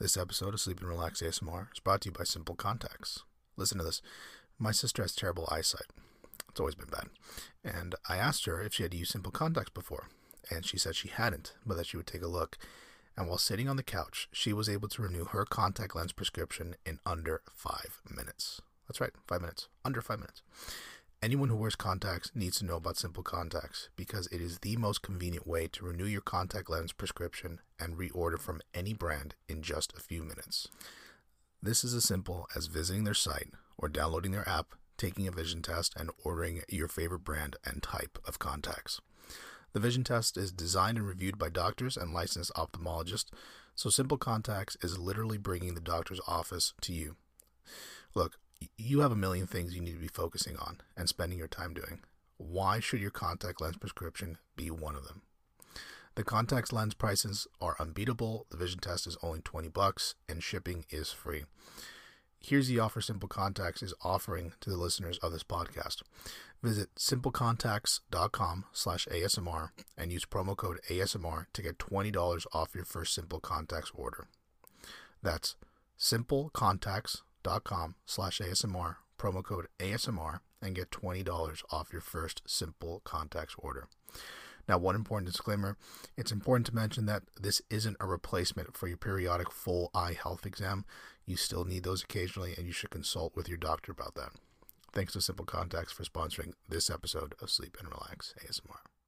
This episode of Sleep and Relax ASMR is brought to you by Simple Contacts. Listen to this. My sister has terrible eyesight. It's always been bad. And I asked her if she had used Simple Contacts before, and she said she hadn't, but that she would take a look. And while sitting on the couch, she was able to renew her contact lens prescription in under five minutes. That's right, five minutes. Under five minutes. Anyone who wears contacts needs to know about Simple Contacts because it is the most convenient way to renew your contact lens prescription and reorder from any brand in just a few minutes. This is as simple as visiting their site or downloading their app, taking a vision test, and ordering your favorite brand and type of contacts. The vision test is designed and reviewed by doctors and licensed ophthalmologists, so Simple Contacts is literally bringing the doctor's office to you. Look, you have a million things you need to be focusing on and spending your time doing. Why should your contact lens prescription be one of them? The contact lens prices are unbeatable. The vision test is only 20 bucks and shipping is free. Here's the offer Simple Contacts is offering to the listeners of this podcast. Visit simplecontacts.com slash ASMR and use promo code ASMR to get $20 off your first Simple Contacts order. That's simplecontacts.com com slash ASMR, promo code ASMR, and get $20 off your first simple contacts order. Now, one important disclaimer it's important to mention that this isn't a replacement for your periodic full eye health exam. You still need those occasionally, and you should consult with your doctor about that. Thanks to Simple Contacts for sponsoring this episode of Sleep and Relax ASMR.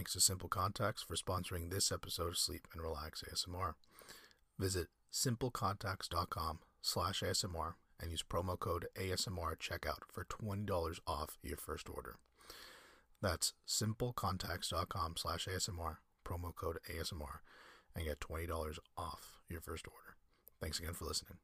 Thanks to Simple Contacts for sponsoring this episode of Sleep and Relax ASMR. Visit simplecontacts.com slash ASMR and use promo code ASMR checkout for $20 off your first order. That's simplecontacts.com slash ASMR, promo code ASMR, and get $20 off your first order. Thanks again for listening.